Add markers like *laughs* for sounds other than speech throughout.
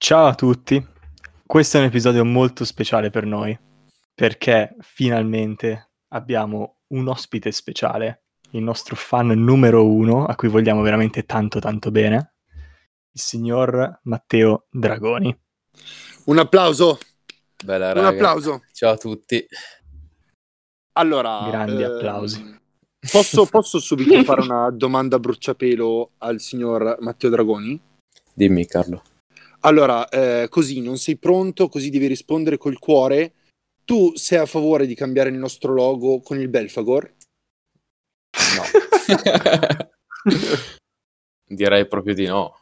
Ciao a tutti, questo è un episodio molto speciale per noi perché finalmente abbiamo un ospite speciale, il nostro fan numero uno a cui vogliamo veramente tanto tanto bene, il signor Matteo Dragoni. Un applauso. Bella, Un applauso. Ciao a tutti. Allora, Grandi ehm, applausi. Posso, *laughs* posso subito fare una domanda a bruciapelo al signor Matteo Dragoni? Dimmi Carlo. Allora, eh, così non sei pronto, così devi rispondere col cuore. Tu sei a favore di cambiare il nostro logo con il Belfagor? No. *laughs* Direi proprio di no.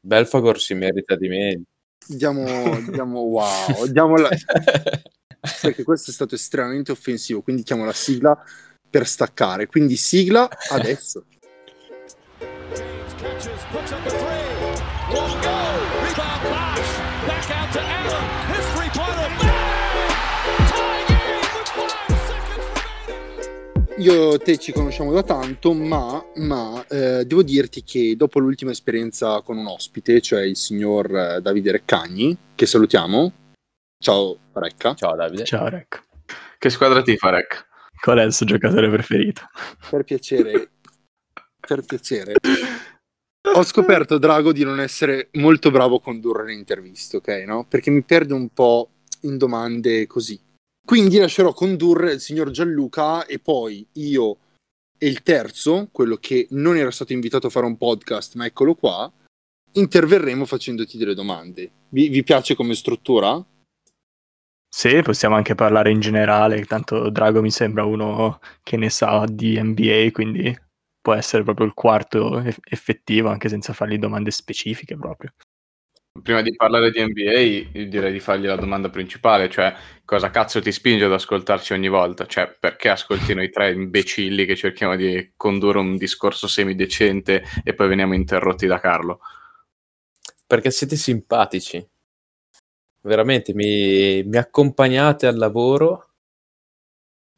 Belfagor si merita di meglio. Diamo, diamo wow, diamo la- *laughs* perché questo è stato estremamente offensivo, quindi chiamo la sigla per staccare. Quindi sigla adesso. Won't go. Rebound Bosch. Back out to Allen. His three pointer. Tie game with five seconds remaining. Io e te ci conosciamo da tanto, ma, ma, eh, devo dirti che dopo l'ultima esperienza con un ospite, cioè il signor eh, Davide Reccagni, che salutiamo. Ciao Recca. Ciao Davide. Ciao Rec, Che squadra tifa, Rec? qual è il suo giocatore preferito? Per piacere, per piacere. Ho scoperto, Drago, di non essere molto bravo a condurre le interviste, ok? No? Perché mi perdo un po' in domande così. Quindi lascerò condurre il signor Gianluca e poi io e il terzo, quello che non era stato invitato a fare un podcast, ma eccolo qua, interverremo facendoti delle domande. Vi, vi piace come struttura? Sì, possiamo anche parlare in generale, tanto Drago mi sembra uno che ne sa di NBA, quindi può essere proprio il quarto eff- effettivo, anche senza fargli domande specifiche proprio. Prima di parlare di NBA, io direi di fargli la domanda principale, cioè cosa cazzo ti spinge ad ascoltarci ogni volta? Cioè, perché ascolti noi tre imbecilli che cerchiamo di condurre un discorso semidecente e poi veniamo interrotti da Carlo? Perché siete simpatici. Veramente mi, mi accompagnate al lavoro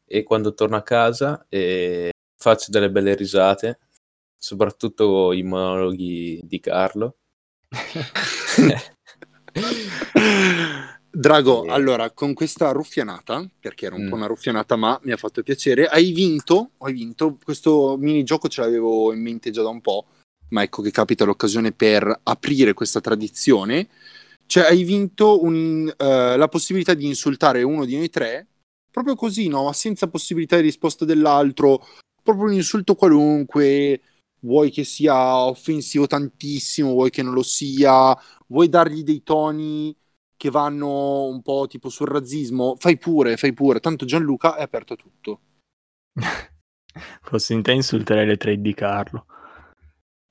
e quando torno a casa e faccio delle belle risate, soprattutto i monologhi di Carlo. *laughs* Drago, Sì. allora, con questa ruffianata, perché era un Mm. po' una ruffianata, ma mi ha fatto piacere, hai vinto, hai vinto, questo minigioco ce l'avevo in mente già da un po', ma ecco che capita l'occasione per aprire questa tradizione, cioè hai vinto un, eh, la possibilità di insultare uno di noi tre, proprio così, no? Senza possibilità di risposta dell'altro, proprio un insulto qualunque, vuoi che sia offensivo tantissimo, vuoi che non lo sia, vuoi dargli dei toni che vanno un po' tipo sul razzismo, fai pure, fai pure. Tanto Gianluca è aperto a tutto. *laughs* Fossi in te insulterei le trade di Carlo.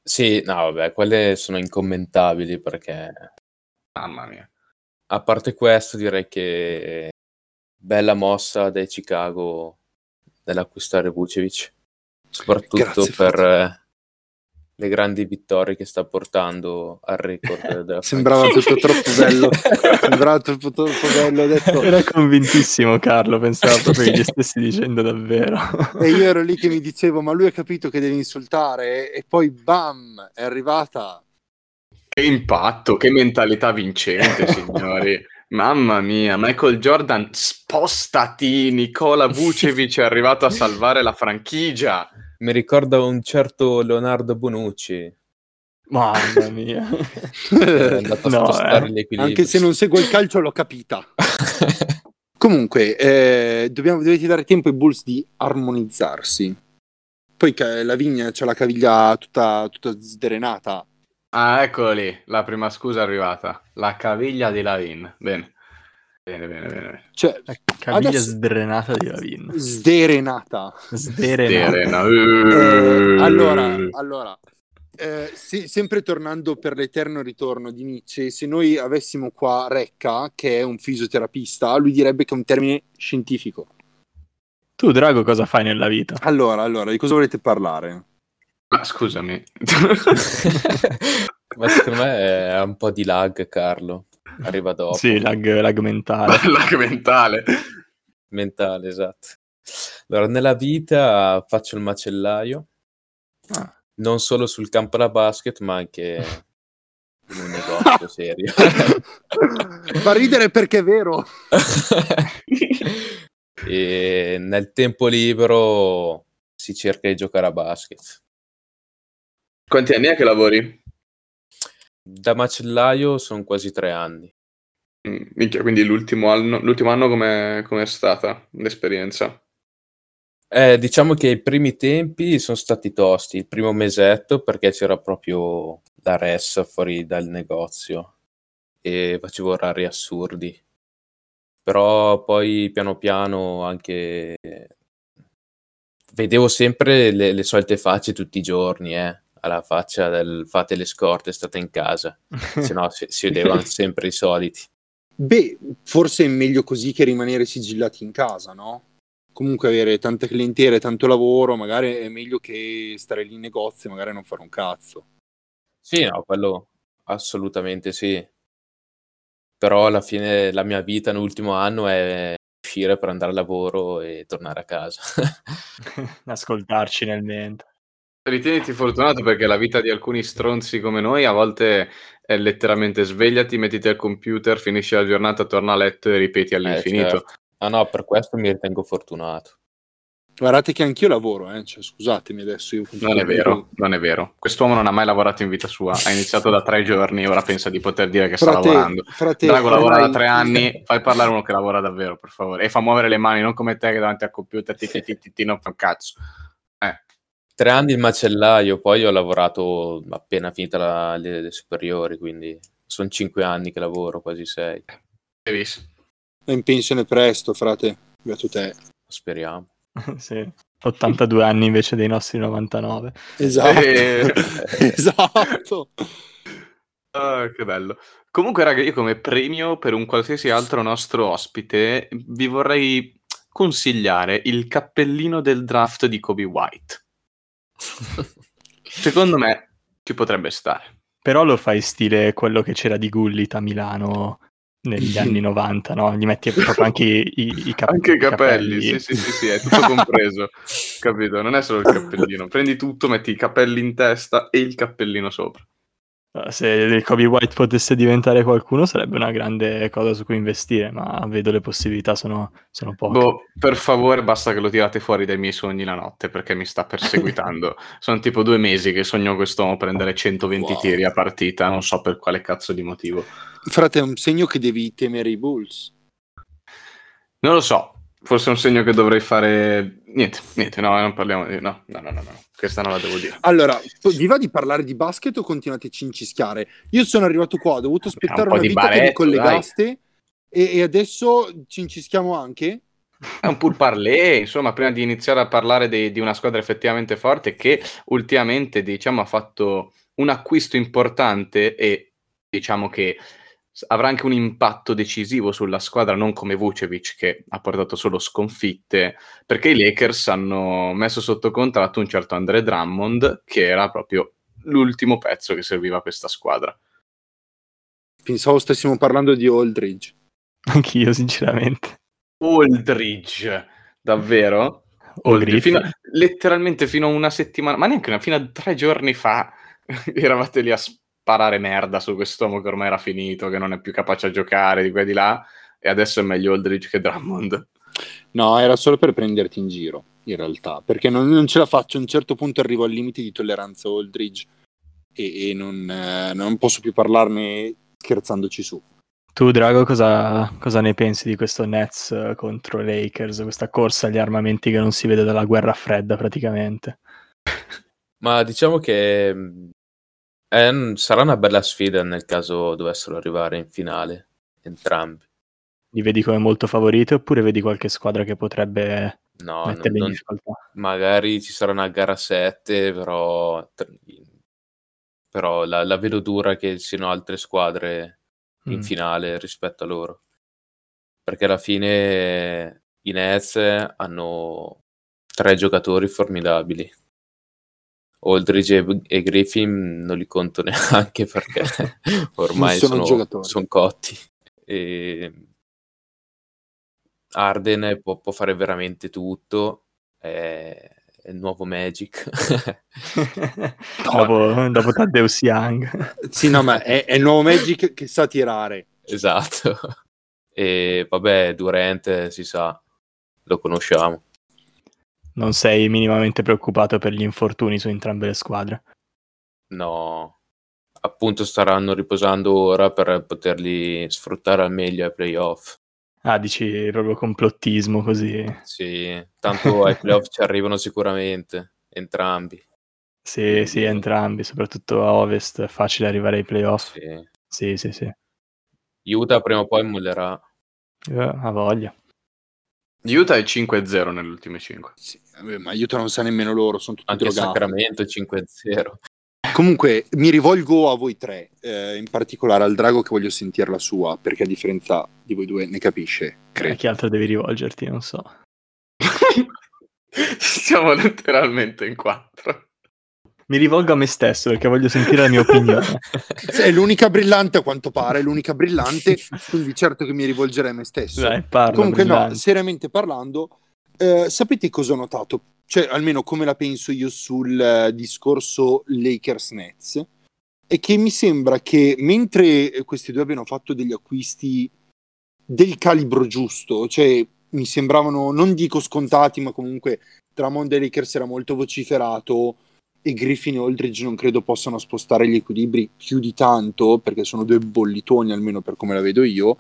Sì, no, vabbè, quelle sono incommentabili perché Mamma mia. a parte questo direi che bella mossa dai Chicago nell'acquistare Vucevic, soprattutto Grazie, per eh, le grandi vittorie che sta portando al record della *laughs* Sembrava tutto troppo bello. Sembrava tutto troppo bello. Ho detto, Era convintissimo Carlo, pensavo proprio che gli stessi dicendo davvero. e io ero lì che mi dicevo, ma lui ha capito che deve insultare, e poi bam, è arrivata. Che impatto, che mentalità vincente, *laughs* signori. Mamma mia, Michael Jordan, spostati, Nicola Vucevic è arrivato a salvare la franchigia. Mi ricorda un certo Leonardo Bonucci, Mamma *laughs* mia. è andato a No, spostare eh. l'equilibrio. Anche se non seguo il calcio, l'ho capita. *laughs* Comunque, eh, dobbiamo, dovete dare tempo ai Bulls di armonizzarsi. Poi la vigna c'ha la caviglia tutta, tutta sdrenata. Ah, eccolo lì, la prima scusa è arrivata. La caviglia di Lavin. Bene. Bene, bene, bene. Cioè, La caviglia Adesso- sdrenata di Lavin. sderenata. Sderenata. Serena. Eh, allora, allora eh, se- sempre tornando per l'eterno ritorno di Nietzsche, se noi avessimo qua Recca, che è un fisioterapista, lui direbbe che è un termine scientifico. Tu, Drago, cosa fai nella vita? Allora, allora, di cosa volete parlare? Ma scusami. *laughs* *laughs* Ma secondo me è un po' di lag, Carlo. Arriva dopo. Sì, lag, lag mentale. *laughs* Lag mentale. Mentale, esatto. Allora, nella vita faccio il macellaio, Ah. non solo sul campo da basket, ma anche in un negozio. *laughs* serio. *laughs* Fa ridere perché è vero. e nel tempo libero si cerca di giocare a basket. Quanti anni è che lavori? Da macellaio sono quasi tre anni. Mm, minchia, quindi l'ultimo anno, l'ultimo anno com'è, com'è stata l'esperienza? Eh, diciamo che i primi tempi sono stati tosti, il primo mesetto perché c'era proprio la res fuori dal negozio e facevo orari assurdi. Però poi piano piano anche vedevo sempre le, le solite facce tutti i giorni, eh, alla faccia del fate le scorte, state in casa, *laughs* se no si, si vedevano sempre i soliti. Beh, forse è meglio così che rimanere sigillati in casa, no? Comunque avere tante clientele, tanto lavoro, magari è meglio che stare lì in negozio e magari non fare un cazzo. Sì, no, quello assolutamente sì. Però alla fine la mia vita nell'ultimo anno è uscire per andare al lavoro e tornare a casa. *laughs* Ascoltarci nel mentre. Ritieniti fortunato perché la vita di alcuni stronzi come noi a volte è letteralmente svegliati, mettiti al computer, finisci la giornata, torna a letto e ripeti all'infinito. Eh, certo. Ah no, per questo mi ritengo fortunato. Guardate che anch'io lavoro, eh? cioè, scusatemi adesso. Io Non è vero, non è vero. Quest'uomo non ha mai lavorato in vita sua, ha iniziato da tre giorni e ora pensa di poter dire che sta Frate, lavorando. frate, Drago lavora da tre anni, fai parlare uno che lavora davvero, per favore. E fa muovere le mani, non come te che davanti al computer ti, ti, ti, ti, ti non fa un cazzo. Tre anni il macellaio, poi ho lavorato appena finita la- le, le superiori, quindi sono cinque anni che lavoro, quasi sei. hai visto? È in pensione presto, frate. Beato te. Speriamo. *laughs* sì. 82 anni invece dei nostri 99. Esatto. Eh. *laughs* esatto. Ah, che bello. Comunque, raga, io come premio per un qualsiasi altro nostro ospite vi vorrei consigliare il cappellino del draft di Kobe White. *laughs* Secondo me ci potrebbe stare. Però lo fai stile quello che c'era di Gullit a Milano negli *laughs* anni 90, no? Gli metti proprio anche i, i, i cap- Anche i capelli, sì, sì, sì, sì, è tutto compreso. Capito? Non è solo il cappellino. Prendi tutto, metti i capelli in testa e il cappellino sopra. Eh, Se il Kobe White potesse diventare qualcuno sarebbe una grande cosa su cui investire, ma vedo le possibilità sono, sono poche. Boh, per favore, basta che lo tirate fuori dai miei sogni la notte perché mi sta perseguitando. *laughs* Sono tipo due mesi che sogno quest'uomo prendere 120 Wow. tiri a partita, non so per quale cazzo di motivo. Frate, è un segno che devi temere i Bulls. Non lo so, forse è un segno che dovrei fare... Niente, niente, no, non parliamo di... No, no, no, no, no. questa non la devo dire. Allora, vi va di parlare di basket o continuate a cincischiare? Io sono arrivato qua, ho dovuto aspettare un una vita che mi baretto, collegaste e, e adesso cincischiamo anche? È un pur parler, insomma, prima di iniziare a parlare di, di una squadra effettivamente forte che ultimamente, diciamo, ha fatto un acquisto importante e diciamo che avrà anche un impatto decisivo sulla squadra, non come Vucevic che ha portato solo sconfitte, perché i Lakers hanno messo sotto contratto un certo Andre Drummond che era proprio l'ultimo pezzo che serviva a questa squadra. Pensavo stessimo parlando di Aldridge. Anch'io, sinceramente. Aldridge, davvero? O Oltre, Griffin. fino a- letteralmente fino a una settimana, ma neanche una, fino a tre giorni fa *laughs* eravate lì a sparare merda su quest'uomo che ormai era finito, che non è più capace a giocare di qua e di là, e adesso è meglio Aldridge che Drummond. No, era solo per prenderti in giro, in realtà, perché non, non ce la faccio. A un certo punto arrivo al limite di tolleranza Aldridge e, e non, eh, non posso più parlarne scherzandoci su. Tu, Drago, cosa, cosa ne pensi di questo Nets eh, contro Lakers, questa corsa agli armamenti che non si vede dalla guerra fredda praticamente? *laughs* Ma diciamo che è- sarà una bella sfida nel caso dovessero arrivare in finale entrambi. Li vedi come molto favoriti oppure vedi qualche squadra che potrebbe No, non- metterli in non- difficoltà? magari ci sarà una gara 7, però, però la, la vedo dura che siano altre squadre in Mm. finale rispetto a loro. Perché alla fine i Nets hanno tre giocatori formidabili. Aldridge e, Griffin non li conto *laughs* neanche perché *laughs* ormai sono sono, sono cotti. E Arden può, può fare veramente tutto. È, È il nuovo Magic. *laughs* dopo, dopo Taddeus Young. Sì, no, ma è, è il nuovo Magic che sa tirare. esatto. E vabbè, Durant si sa, lo conosciamo. Non sei minimamente preoccupato per gli infortuni su entrambe le squadre. No, appunto staranno riposando ora per poterli sfruttare al meglio ai playoff. Ah, dici proprio complottismo così. Sì, tanto ai playoff ci arrivano sicuramente, entrambi. Sì, sì, entrambi, soprattutto a Ovest è facile arrivare ai playoff. Sì. Sì, sì, sì. Utah prima o poi mollerà. Eh, ha voglia. Utah è 5-0 nelle ultime 5. Sì, vabbè, ma aiuto non sa nemmeno loro, sono tutti Anche drogati. Sacramento 5-0. Comunque, mi rivolgo a voi tre, eh, in particolare al Drago che voglio sentire la sua, perché a differenza di voi due ne capisce, A credo. chi altro devi rivolgerti? Non so. *laughs* Siamo letteralmente in quattro. Mi rivolgo a me stesso perché voglio sentire la mia opinione. *laughs* È l'unica brillante a quanto pare, l'unica brillante, quindi certo che mi rivolgerei a me stesso. Dai, parla, Comunque no, brillante. seriamente parlando, eh, sapete cosa ho notato? Cioè, almeno come la penso io sul eh, discorso Lakers-Nets, è che mi sembra che mentre questi due abbiano fatto degli acquisti del calibro giusto, cioè mi sembravano, non dico scontati, ma comunque tra Mondo e Lakers era molto vociferato e Griffin e Aldridge non credo possano spostare gli equilibri più di tanto, perché sono due bollitoni almeno per come la vedo io,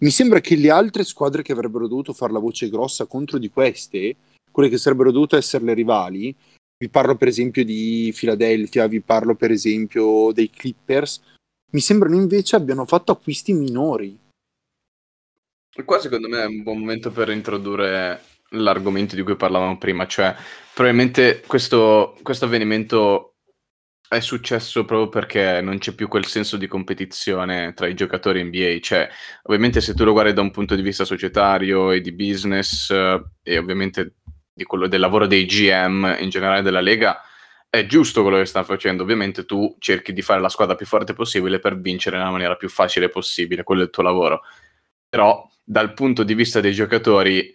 mi sembra che le altre squadre che avrebbero dovuto fare la voce grossa contro di queste, quelle che sarebbero dovute essere le rivali, vi parlo per esempio di Philadelphia, vi parlo per esempio dei Clippers, mi sembrano invece abbiano fatto acquisti minori. E Qua secondo me è un buon momento per introdurre l'argomento di cui parlavamo prima, cioè probabilmente questo, questo avvenimento è successo proprio perché non c'è più quel senso di competizione tra i giocatori NBA, cioè ovviamente se tu lo guardi da un punto di vista societario e di business eh, e ovviamente di quello del lavoro dei GM in generale della Lega, è giusto quello che stanno facendo, ovviamente tu cerchi di fare la squadra più forte possibile per vincere nella maniera più facile possibile, quello è il tuo lavoro. Però dal punto di vista dei giocatori,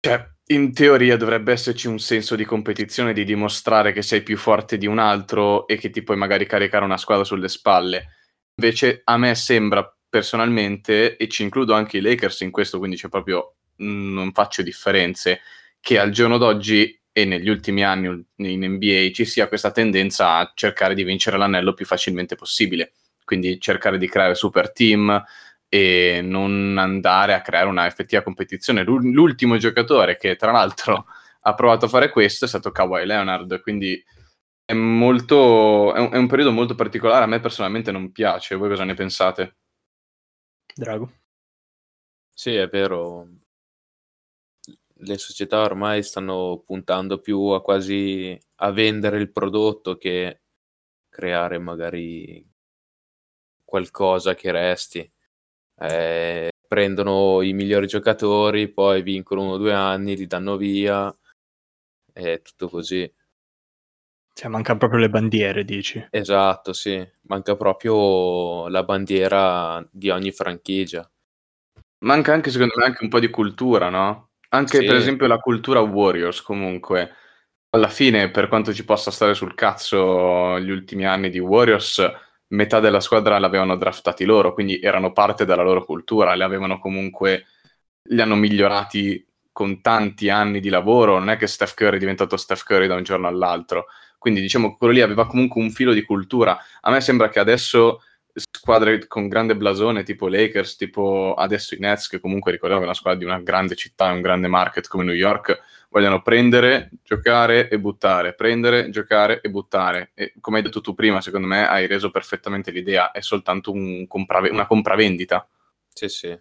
cioè, in teoria dovrebbe esserci un senso di competizione, di dimostrare che sei più forte di un altro e che ti puoi magari caricare una squadra sulle spalle. Invece a me sembra personalmente, e ci includo anche i Lakers in questo, quindi c'è proprio, non faccio differenze, che al giorno d'oggi e negli ultimi anni in NBA ci sia questa tendenza a cercare di vincere l'anello più facilmente possibile. Quindi cercare di creare super team, e non andare a creare una effettiva competizione. L'ul- L'ultimo giocatore che tra l'altro ha provato a fare questo è stato Kawhi Leonard, quindi è molto è un, è un periodo molto particolare, a me personalmente non piace, voi cosa ne pensate? Drago. Sì, è vero. Le società ormai stanno puntando più a quasi a vendere il prodotto che creare magari qualcosa che resti. Eh, prendono i migliori giocatori, poi vincono uno o due anni, li danno via, è tutto così. Cioè, mancano proprio le bandiere, dici. Esatto, sì, manca proprio la bandiera di ogni franchigia. Manca anche secondo me anche un po' di cultura, no? Anche Sì. per esempio la cultura Warriors comunque. Alla fine, per quanto ci possa stare sul cazzo gli ultimi anni di Warriors, metà della squadra l'avevano draftati loro, quindi erano parte della loro cultura, li avevano comunque, li hanno migliorati con tanti anni di lavoro, non è che Steph Curry è diventato Steph Curry da un giorno all'altro, quindi diciamo quello lì aveva comunque un filo di cultura. A me sembra che adesso squadre con grande blasone tipo Lakers, tipo adesso i Nets, che comunque ricordiamo che è una squadra di una grande città, un grande market come New York, vogliono prendere, giocare e buttare, prendere, giocare e buttare. E come hai detto tu prima, secondo me hai reso perfettamente l'idea, è soltanto un comprave- una compravendita. Sì, sì.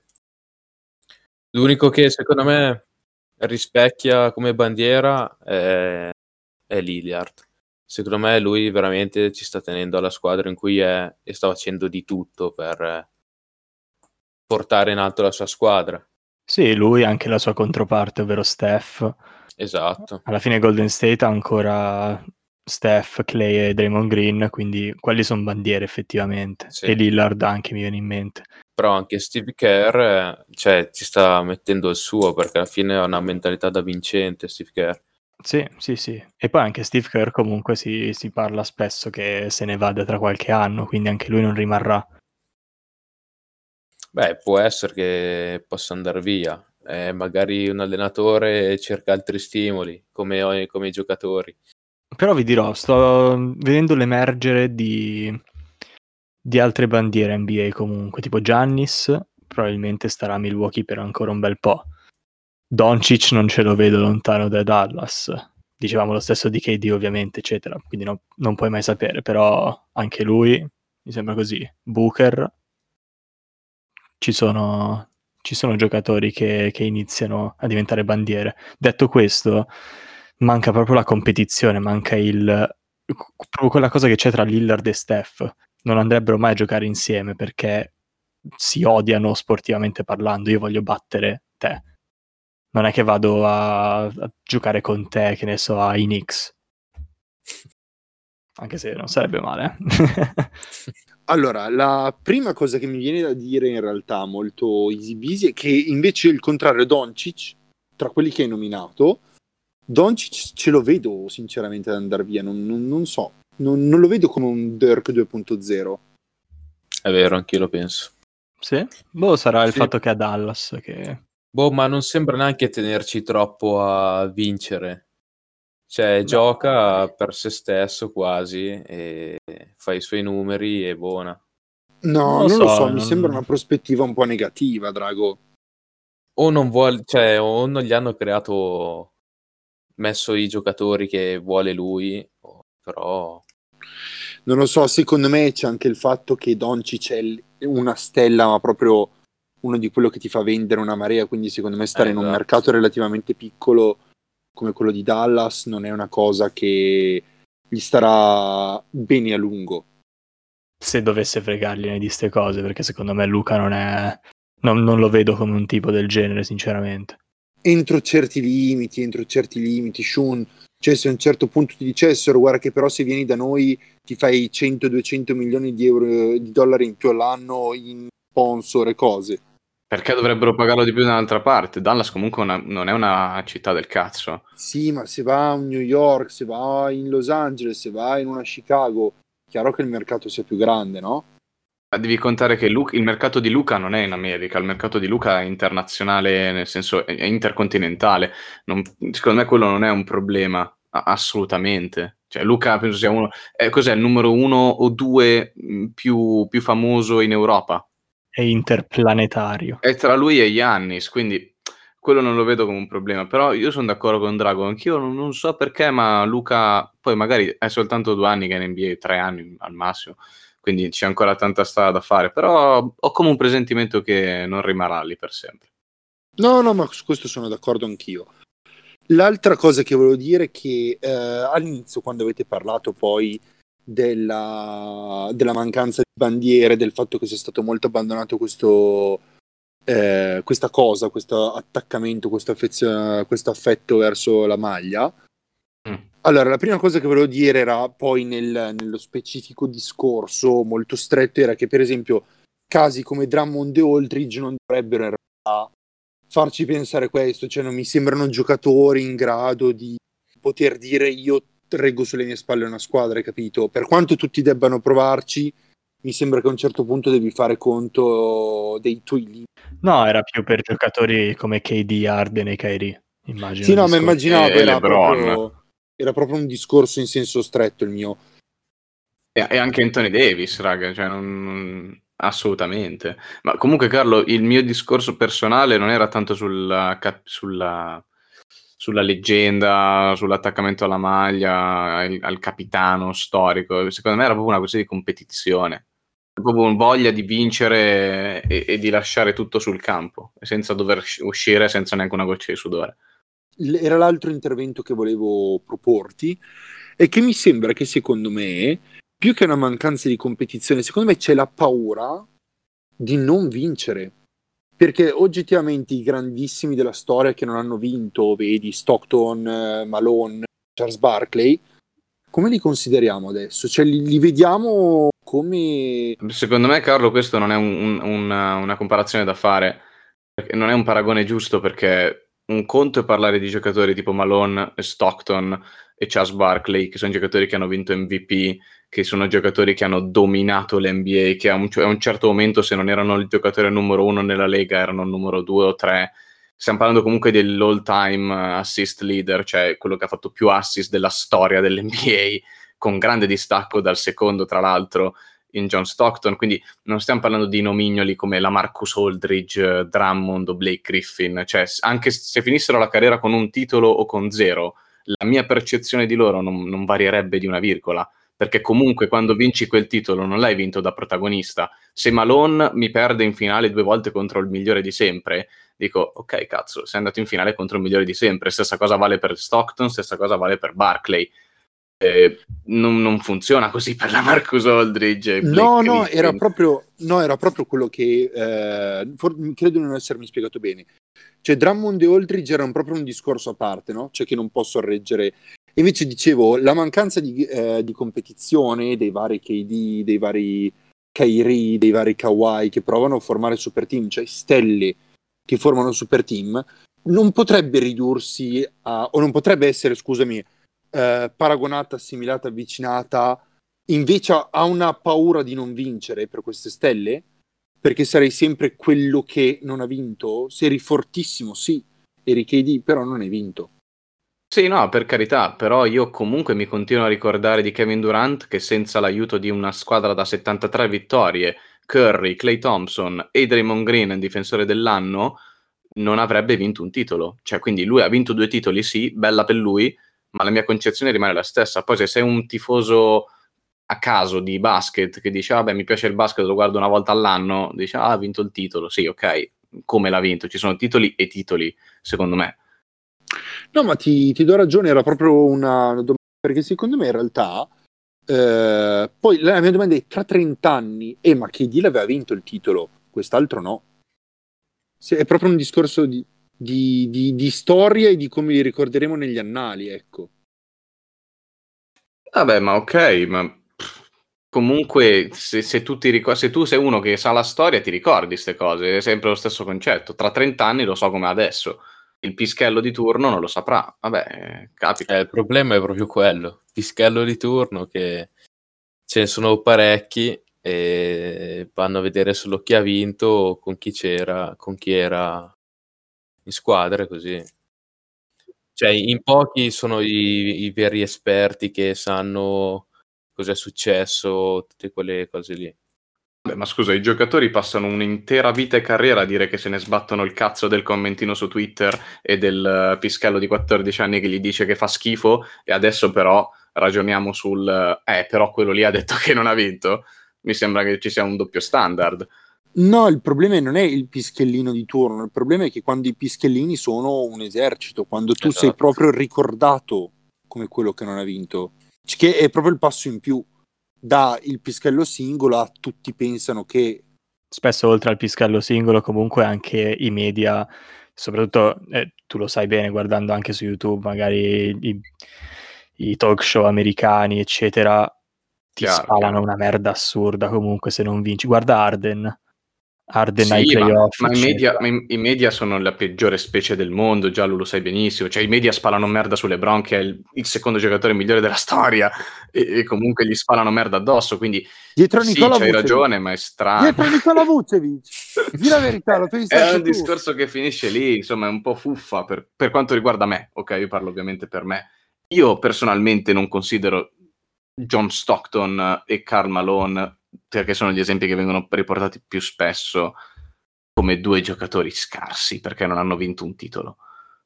L'unico che secondo me rispecchia come bandiera è, è Lillard. Secondo me lui veramente ci sta tenendo alla squadra in cui è e sta facendo di tutto per portare in alto la sua squadra. Sì, lui e anche la sua controparte, ovvero Steph. Esatto. Alla fine Golden State ha ancora Steph, Clay e Draymond Green, quindi quelli sono bandiere effettivamente. Sì. E Lillard anche mi viene in mente. Però anche Steve Kerr eh, cioè, ci sta mettendo il suo perché alla fine ha una mentalità da vincente Steve Kerr. Sì, sì, sì. E poi anche Steve Kerr comunque si, si parla spesso che se ne vada tra qualche anno, quindi anche lui non rimarrà. Beh, può essere che possa andare via. Eh, magari un allenatore cerca altri stimoli, come, come i giocatori. Però vi dirò, sto vedendo l'emergere di, di altre bandiere NBA comunque, tipo Giannis probabilmente starà a Milwaukee per ancora un bel po'. Doncic non ce lo vedo lontano da Dallas. Dicevamo lo stesso di KD ovviamente, eccetera, quindi no- non puoi mai sapere, però anche lui mi sembra così. Booker, ci sono, ci sono giocatori che, che iniziano a diventare bandiere. Detto questo, manca proprio la competizione, manca il... proprio quella cosa che c'è tra Lillard e Steph. Non andrebbero mai a giocare insieme perché si odiano sportivamente parlando. Io voglio battere te. Non è che vado a, a giocare con te, che ne so, ai Knicks. Anche se non sarebbe male. *laughs* Allora, la prima cosa che mi viene da dire in realtà molto easy busy è che invece il contrario Doncic, tra quelli che hai nominato, Doncic ce lo vedo sinceramente ad andare via, non, non- non so, non, non lo vedo come un Dirk 2.0. È vero, anch'io lo penso. sì? Boh, sarà il Sì. fatto che è a Dallas che... Boh, ma non sembra neanche tenerci troppo a vincere. Cioè, gioca per se stesso quasi e fa i suoi numeri e buona. No, Non non, lo so, so, mi non- sembra una prospettiva un po' negativa, Drago. O non vuole, cioè, o non gli hanno creato, messo i giocatori che vuole lui, però Non lo so, secondo me c'è anche il fatto che Doncic è una stella, ma proprio uno di quello che ti fa vendere una marea, quindi secondo me stare Eh, in un esatto. mercato relativamente piccolo come quello di Dallas non è una cosa che gli starà bene a lungo. se dovesse fregargliene di ste cose, perché secondo me Luca non è... Non, non lo vedo come un tipo del genere, sinceramente. Entro certi limiti, entro certi limiti, Shun, cioè se a un certo punto ti dicessero guarda che però se vieni da noi ti fai 100-200 milioni di, euro, di dollari in più all'anno in sponsor e cose. Perché dovrebbero pagarlo di più da un'altra parte? Dallas comunque una- non è una città del cazzo. Sì, ma se va a New York, se va in Los Angeles, se va in una Chicago, chiaro che il mercato sia più grande, no? Ma Devi contare che Lu- il mercato di Luca non è in America, il mercato di Luca è internazionale, nel senso è intercontinentale. Non- secondo me quello non è un problema, assolutamente. Cioè, Luca penso sia uno. eh, cos'è il numero uno o due mh, più, più famoso in Europa? È interplanetario. È tra lui e Giannis, quindi quello non lo vedo come un problema. Però io sono d'accordo con Drago, anch'io non, non so perché, ma Luca poi magari è soltanto due anni che è in NBA, tre anni al massimo, quindi c'è ancora tanta strada da fare. Però ho come un presentimento che non rimarrà lì per sempre. No, no, ma su questo sono d'accordo anch'io. L'altra cosa che volevo dire è che eh, all'inizio, quando avete parlato poi della, della mancanza di bandiere, del fatto che sia stato molto abbandonato questo, eh, questa cosa, questo attaccamento, questo, affezio- questo affetto verso la maglia, Mm. allora la prima cosa che volevo dire era poi nel- nello specifico discorso molto stretto, era che per esempio casi come Drummond e Aldridge non dovrebbero in realtà farci pensare questo, cioè non mi sembrano giocatori in grado di poter dire io reggo sulle mie spalle una squadra, hai capito? Per quanto tutti debbano provarci, mi sembra che a un certo punto devi fare conto dei tuoi limiti. No, era più per giocatori come KD, Arden e Kyrie, immagino. Sì, no, ma immaginavo, E era proprio, era proprio un discorso in senso stretto il mio. E, e anche Anthony Davis, raga, cioè non- assolutamente. Ma comunque, Carlo, il mio discorso personale non era tanto sulla, sulla, sulla leggenda, sull'attaccamento alla maglia, al, al capitano storico. Secondo me era proprio una questione di competizione. Proprio voglia di vincere e, e di lasciare tutto sul campo, senza dover usci- uscire senza neanche una goccia di sudore. Era l'altro intervento che volevo proporti e che mi sembra che secondo me, più che una mancanza di competizione, secondo me c'è la paura di non vincere. Perché oggettivamente i grandissimi della storia che non hanno vinto, vedi Stockton, eh, Malone, Charles Barkley, come li consideriamo adesso? Cioè li, li vediamo come... Secondo me, Carlo, questo non è un- un- una, comparazione da fare, non è un paragone giusto perché un conto è parlare di giocatori tipo Malone, Stockton e Charles Barkley, che sono giocatori che hanno vinto MVP, che sono giocatori che hanno dominato l'NBA, che a un, a un certo momento se non erano il giocatore numero uno nella Lega erano il numero due o tre. Stiamo parlando comunque dell'all time assist leader, cioè quello che ha fatto più assist della storia dell'NBA, *laughs* con grande distacco dal secondo, tra l'altro, in John Stockton. Quindi non stiamo parlando di nomignoli come la Marcus Aldridge, eh, Drummond o Blake Griffin. Cioè, anche se finissero la carriera con un titolo o con zero, la mia percezione di loro non, non varierebbe di una virgola. Perché comunque quando vinci quel titolo non l'hai vinto da protagonista. Se Malone mi perde in finale due volte contro il migliore di sempre, dico ok cazzo, sei andato in finale contro il migliore di sempre. Stessa cosa vale per Stockton, stessa cosa vale per Barclay. Eh, non, non funziona così per la Marcus Aldridge. No, no, era proprio, no, era proprio quello che eh, for- credo di non essermi spiegato bene. Cioè, Drummond e Aldridge erano proprio un discorso a parte, no? Cioè, che non posso reggere. Invece dicevo, la mancanza di, eh, di competizione dei vari KD, dei vari Kyrie, dei vari Kawhi che provano a formare super team, cioè stelle che formano super team, non potrebbe ridursi a, o non potrebbe essere, scusami, eh, paragonata, assimilata, avvicinata invece ha una paura di non vincere per queste stelle? Perché sarei sempre quello che non ha vinto? Se eri fortissimo, sì, eri KD, però non hai vinto. Sì, no, per carità, però io comunque mi continuo a ricordare di Kevin Durant che senza l'aiuto di una squadra da 73 vittorie, Curry, Clay Thompson e Draymond Green, difensore dell'anno, non avrebbe vinto un titolo. Cioè, quindi lui ha vinto due titoli, sì, bella per lui, ma la mia concezione rimane la stessa. Poi se sei un tifoso a caso di basket che dice, "Ah, vabbè, mi piace il basket, lo guardo una volta all'anno, dice, ah, ha vinto il titolo. Sì, ok, come l'ha vinto? Ci sono titoli e titoli, secondo me. No, ma ti, ti do ragione, era proprio una, domanda, perché secondo me in realtà, eh, poi la mia domanda è tra 30 anni, eh, ma KD l'aveva vinto il titolo, quest'altro no. Se- è proprio un discorso di, di- di- di storia e di come li ricorderemo negli annali, ecco. Vabbè, ma ok, ma comunque se, se tu ricor- se tu sei uno che sa la storia ti ricordi queste cose, è sempre lo stesso concetto. Tra 30 anni lo so come adesso. Il pischello di turno non lo saprà. Vabbè, capita. Eh, il problema è proprio quello, pischello di turno che ce ne sono parecchi e vanno a vedere solo chi ha vinto, con chi c'era, con chi era in squadra così. Cioè, in pochi sono i, i veri esperti che sanno cos'è successo, tutte quelle cose lì. Vabbè, ma scusa, i giocatori passano un'intera vita e carriera a dire che se ne sbattono il cazzo del commentino su Twitter e del eh, pischello di 14 anni che gli dice che fa schifo e adesso però ragioniamo sul eh, però quello lì ha detto che non ha vinto. Mi sembra che ci sia un doppio standard. No, il problema non è il pischellino di turno, il problema è che quando i pischellini sono un esercito, quando tu sei Esatto. proprio ricordato come quello che non ha vinto, che è proprio il passo in più da il pischello singolo a tutti pensano che spesso oltre al pischello singolo comunque anche i media soprattutto eh, tu lo sai bene guardando anche su YouTube magari i, i talk show americani eccetera ti Chiaro, spalano chiaro. una merda assurda comunque se non vinci guarda Arden Arden ai Sì, ma, playoff ma i, media, ma i- i media sono la peggiore specie del mondo, già lo sai benissimo. Cioè, i media spalano merda sulle bronche, è il, il secondo giocatore migliore della storia, e, e comunque gli spalano merda addosso. Quindi dietro sì, Nicola c'hai Vucevic, ragione, ma è strano. dietro Nicola *laughs* Vucevic, di la verità, lo pensi È un tu. discorso che finisce lì, insomma, è un po' fuffa per, per quanto riguarda me. Ok, io parlo ovviamente per me. Io personalmente non considero John Stockton e Karl Malone, perché sono gli esempi che vengono riportati più spesso, come due giocatori scarsi perché non hanno vinto un titolo.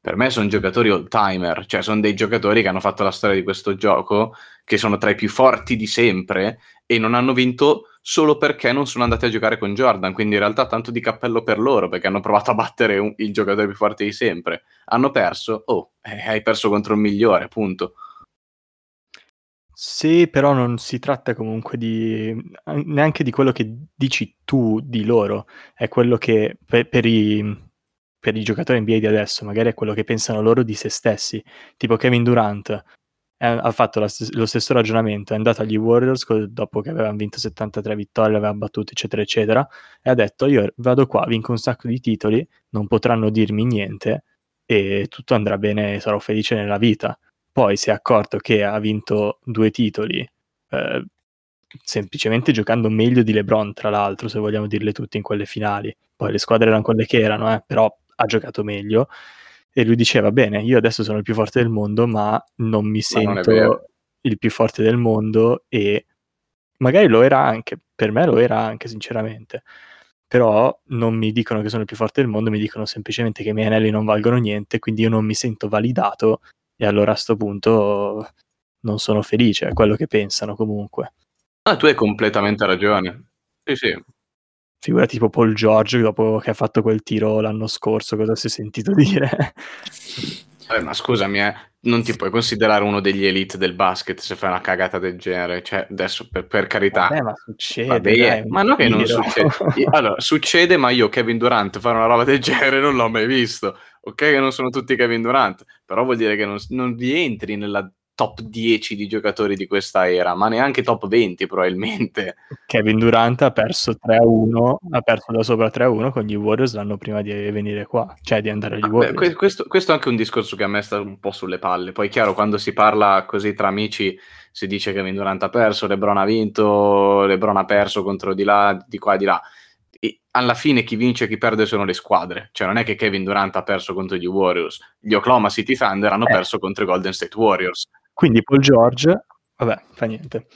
Per me sono giocatori old timer, cioè sono dei giocatori che hanno fatto la storia di questo gioco, che sono tra i più forti di sempre e non hanno vinto solo perché non sono andati a giocare con Jordan. Quindi in realtà tanto di cappello per loro perché hanno provato a battere un- il giocatore più forte di sempre. Hanno perso, oh, eh, hai perso contro il migliore, punto. Sì, però non si tratta comunque di neanche di quello che dici tu di loro, è quello che per, per i, per i giocatori NBA di adesso, magari è quello che pensano loro di se stessi. Tipo Kevin Durant eh, ha fatto la lo stesso ragionamento, è andato agli Warriors dopo che avevano vinto 73 vittorie, l'aveva battuto, eccetera, eccetera, e ha detto io vado qua, vinco un sacco di titoli, non potranno dirmi niente, e tutto andrà bene sarò felice nella vita. Poi si è accorto che ha vinto due titoli, eh, semplicemente giocando meglio di LeBron, tra l'altro, se vogliamo dirle tutte in quelle finali. Poi le squadre erano quelle che erano, eh, però ha giocato meglio. E lui diceva: Bene, io adesso sono il più forte del mondo, ma non mi Ma non sento vero. il più forte del mondo. E magari lo era anche, per me lo era anche, sinceramente. Però non mi dicono che sono il più forte del mondo, mi dicono semplicemente che i miei anelli non valgono niente, quindi io non mi sento validato. E allora a sto punto non sono felice, è quello che pensano comunque. Ah, tu hai completamente ragione. Sì, sì. Figura tipo Paul George dopo che ha fatto quel tiro l'anno scorso, cosa si è sentito dire? *laughs* Eh, ma scusami, eh, non ti puoi considerare uno degli elite del basket se fai una cagata del genere. Cioè, adesso per, per carità. Vabbè, ma succede. Vabbè, dai, ma no che non succede. Allora, succede, ma io Kevin Durant fare una roba del genere non l'ho mai visto. Ok che non sono tutti Kevin Durant, però vuol dire che non, non rientri nella top 10 di giocatori di questa era, ma neanche top 20 probabilmente. Kevin Durant ha perso 3-1, ha perso da sopra 3-1 con gli Warriors l'anno prima di venire qua, cioè di andare agli Ah, beh, Warriors. que- questo, questo è anche un discorso che a me sta un po' sulle palle. Poi, chiaro, quando si parla così tra amici, si dice che Kevin Durant ha perso, LeBron ha vinto, LeBron ha perso contro di là, di qua e di là. E alla fine chi vince e chi perde sono le squadre. Cioè, non è che Kevin Durant ha perso contro gli Warriors. Gli Oklahoma City Thunder hanno Eh. perso contro i Golden State Warriors. Quindi Paul George, vabbè, fa niente.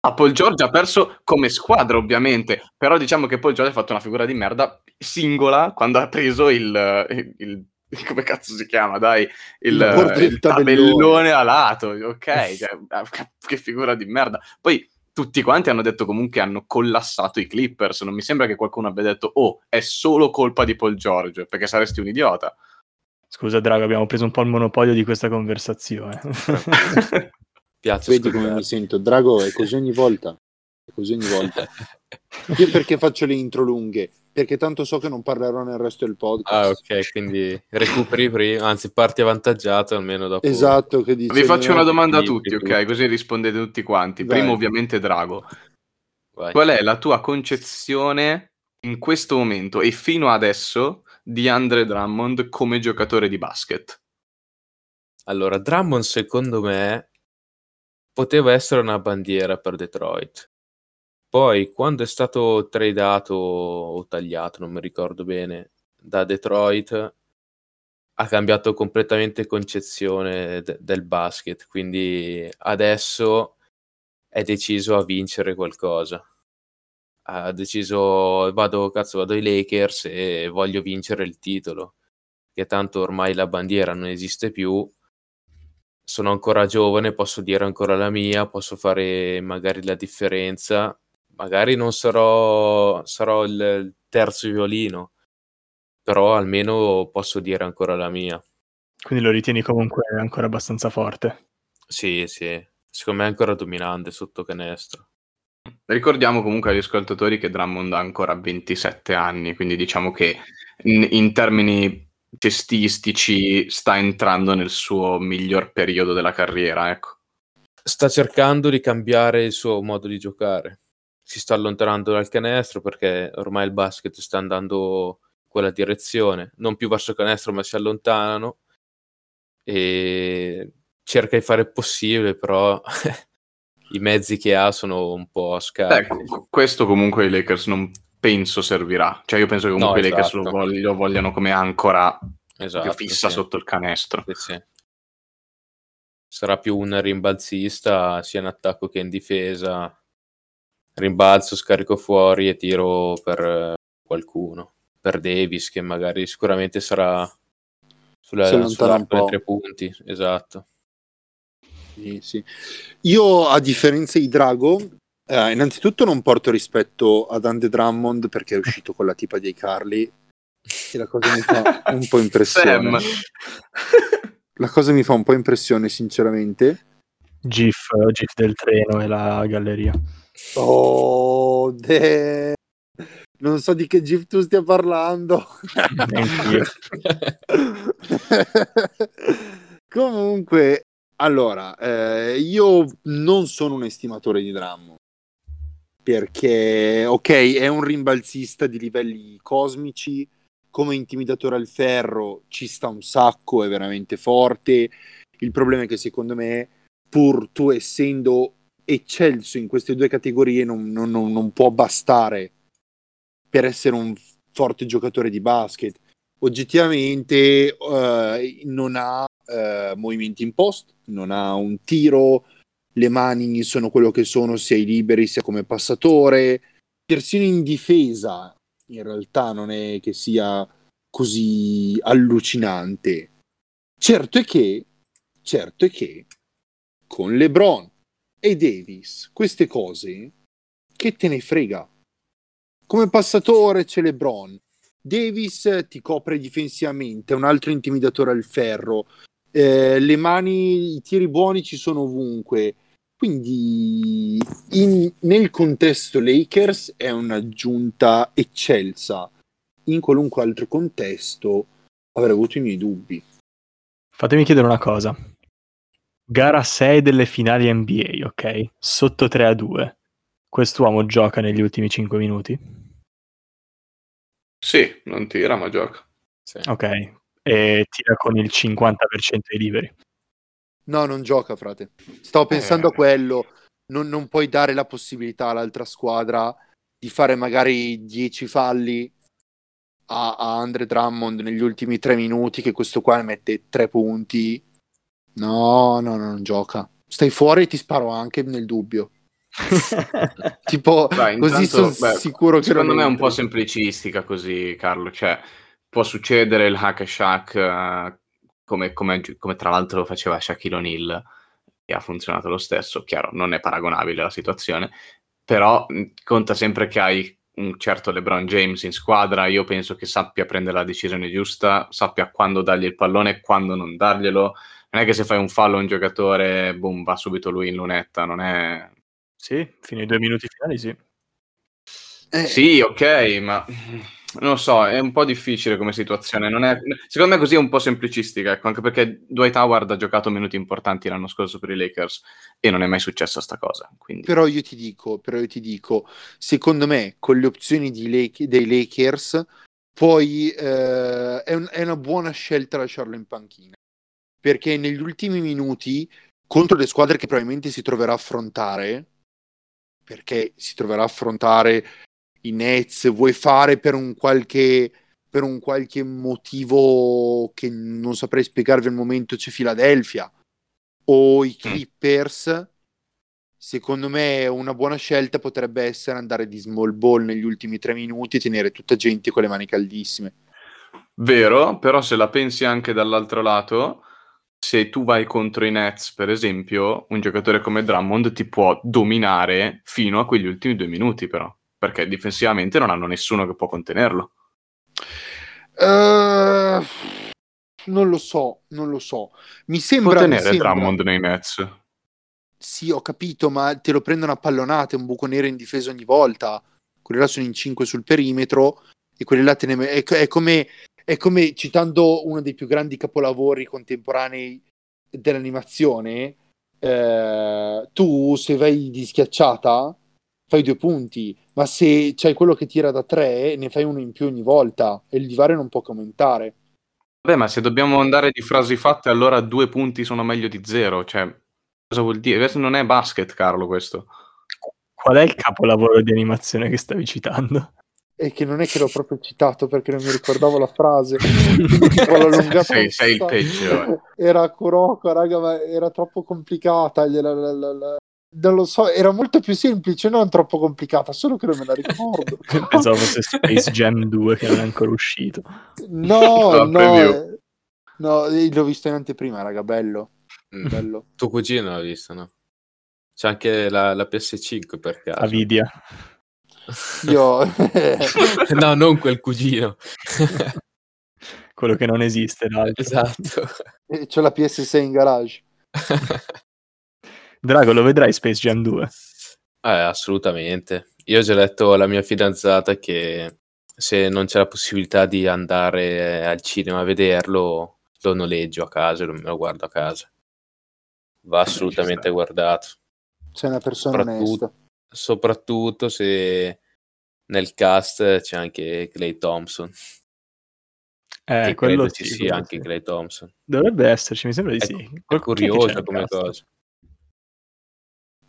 Ah, Paul George ha perso come squadra, ovviamente, però diciamo che Paul George ha fatto una figura di merda singola quando ha preso il, il- il- *laughs* come cazzo si chiama, dai, il, Il tabellone. tabellone. a lato, ok, cioè, ah, che figura di merda. Poi tutti quanti hanno detto comunque hanno collassato i Clippers, non mi sembra che qualcuno abbia detto "Oh, è solo colpa di Paul George", perché saresti un idiota. Scusa Drago, abbiamo preso un po' il monopolio di questa conversazione. *laughs* Piace Vedi come ascoltare. mi sento. Drago è così ogni volta. È così ogni volta. *laughs* Io perché faccio le intro lunghe? Perché tanto so che non parlerò nel resto del podcast. Ah, ok, quindi recuperi prima, anzi parti avvantaggiato almeno dopo. Esatto, che dice Vi faccio una domanda a tutti, ok? sì. Così rispondete tutti quanti. Vai. Primo ovviamente Drago. Vai. Qual è la tua concezione in questo momento e fino adesso di Andre Drummond come giocatore di basket? Allora, Drummond secondo me poteva essere una bandiera per Detroit. Poi, quando è stato tradato o tagliato, non mi ricordo bene, da Detroit, ha cambiato completamente concezione de- del basket. Quindi adesso è deciso a vincere qualcosa. Ha deciso, vado, cazzo, vado ai Lakers e voglio vincere il titolo. Che tanto ormai la bandiera non esiste più sono ancora giovane, posso dire ancora la mia, posso fare magari la differenza. Magari non sarò, sarò il, terzo violino, però almeno posso dire ancora la mia. Quindi lo ritieni comunque ancora abbastanza forte. Sì, sì, secondo me è ancora dominante sotto canestro. Ricordiamo comunque agli ascoltatori che Drummond ha ancora 27 anni, quindi diciamo che in, in termini cestistici sta entrando nel suo miglior periodo della carriera, ecco. Sta cercando di cambiare il suo modo di giocare. Si sta allontanando dal canestro perché ormai il basket sta andando in quella direzione. Non più verso il canestro, ma si allontanano. E cerca di fare il possibile, però *laughs* i mezzi che ha sono un po' scarsi. Ecco, questo comunque ai Lakers non penso servirà. Cioè io penso che comunque No, i Lakers esatto. lo, vogli- lo vogliano come ancora Esatto, più fissa sì. sotto il canestro. Sì, sì. Sarà più un rimbalzista sia in attacco che in difesa. Rimbalzo, scarico fuori e tiro per eh, qualcuno. Per Davis, che magari sicuramente sarà sulla, sull'arco dei tre punti. Esatto. Sì, sì. Io, a differenza di Drago, eh, innanzitutto non porto rispetto ad Andy Drummond perché è uscito con la tipa dei Carly e la cosa mi fa un po' *laughs* impressione. La cosa mi fa un po' impressione, sinceramente. GIF, GIF del treno e la galleria. Oh, de- non so di che GIF tu stia parlando. *laughs* Comunque, allora, eh, io non sono un estimatore di Drummond perché, ok, è un rimbalzista di livelli cosmici, come intimidatore al ferro ci sta un sacco, è veramente forte. Il problema è che secondo me, pur tu essendo eccelso in queste due categorie, non, non- non- può bastare per essere un forte giocatore di basket. Oggettivamente eh, non ha eh, movimenti in post, non ha un tiro, le mani sono quello che sono sia ai liberi sia come passatore. Persino in difesa, in realtà non è che sia così allucinante. Certo è che, certo è che con LeBron e Davis, queste cose, che te ne frega? Come passatore c'è LeBron, Davis ti copre difensivamente, è un altro intimidatore al ferro, eh, le mani, i tiri buoni ci sono ovunque. Quindi in- nel contesto Lakers è un'aggiunta eccelsa. In qualunque altro contesto avrei avuto i miei dubbi. Fatemi chiedere una cosa. Gara 6 delle finali NBA, ok? Sotto 3 a 2. Quest'uomo gioca negli ultimi 5 minuti? Sì, non tira, ma gioca. Sì. Ok. E tira con il 50% dei liberi. No, non gioca, frate. Stavo pensando Eh. a quello. Non, non puoi dare la possibilità all'altra squadra di fare magari 10 falli a, a Andre Drummond negli ultimi 3 minuti, che questo qua ne mette 3 punti. No, no, no, non gioca. Stai fuori e ti sparo anche nel dubbio. *laughs* Tipo, Dai, così intanto, sono beh, sicuro che Secondo me è un po' semplicistica così, Carlo. Cioè, può succedere il hack and shack eh, come, come- come tra l'altro lo faceva Shaquille O'Neal e ha funzionato lo stesso. Chiaro, non è paragonabile la situazione, però mh, conta sempre che hai un certo LeBron James in squadra. Io penso che sappia prendere la decisione giusta, sappia quando dargli il pallone e quando non darglielo. Non è che se fai un fallo a un giocatore, boom, va subito lui in lunetta, non è... sì, fino ai due minuti finali sì. Eh, Sì, ok, ma non lo so, è un po' difficile come situazione. Non è... Secondo me così è un po' semplicistica, ecco, anche perché Dwight Howard ha giocato minuti importanti l'anno scorso per i Lakers e non è mai successa sta cosa. Quindi... Però io ti dico, però io ti dico, secondo me con le opzioni di Lake- dei Lakers poi eh, è, un- è una buona scelta lasciarlo in panchina perché negli ultimi minuti contro le squadre che probabilmente si troverà a affrontare perché si troverà a affrontare i Nets vuoi fare per un qualche per un qualche motivo che non saprei spiegarvi al momento c'è Philadelphia o i Clippers secondo me una buona scelta potrebbe essere andare di small ball negli ultimi tre minuti e tenere tutta gente con le mani caldissime. Vero, però se la pensi anche dall'altro lato, se tu vai contro i Nets, per esempio, un giocatore come Drummond ti può dominare fino a quegli ultimi due minuti, però, perché difensivamente non hanno nessuno che può contenerlo. Eh, non lo so non lo so mi sembra, mi tenere sembra- Drummond nei Nets. Sì, ho capito, ma te lo prendono a pallonate, un buco nero in difesa ogni volta. Quelli là sono in 5 sul perimetro e quelli là te ne... È, è come, è come, citando uno dei più grandi capolavori contemporanei dell'animazione, eh, tu se vai di schiacciata fai due punti, ma se c'hai quello che tira da tre ne fai uno in più ogni volta e il divario non può aumentare. Vabbè, ma se dobbiamo andare di frasi fatte, allora due punti sono meglio di zero. Cioè, cosa vuol dire? Questo non è basket, Carlo, questo. Qual è il capolavoro di animazione che stavi citando? E che non è che l'ho proprio citato perché non mi ricordavo la frase. *laughs* Sei- sei il peggio. Era Kuroko, raga, ma era troppo complicata. gliela- la- la- la- Non lo so, era molto più semplice, non troppo complicata, solo che non me la ricordo. *laughs* Pensavo fosse Space Jam 2 che non è ancora uscito. No, *laughs* no, eh, no, eh, l'ho visto in anteprima, raga, bello, Mm. bello. Tuo cugino l'ha visto, no? C'è anche la, la PS5 per caso. Avidia. Io... *laughs* no, non quel cugino. *laughs* Quello che non esiste, l'altro. esatto. C'ho la PS6 in garage. *laughs* Drago, lo vedrai Space Jam 2? Eh, assolutamente. Io ho già detto alla mia fidanzata che se non c'è la possibilità di andare al cinema a vederlo, lo noleggio a casa e lo- me lo guardo a casa. Va assolutamente sta. guardato. Sei una persona Soprattutto- onesta. Soprattutto se nel cast c'è anche Clay Thompson. Eh, che quello credo ci sì, sia anche sì. Clay Thompson. Dovrebbe esserci, mi sembra di È, sì. è curiosa come cast? cosa.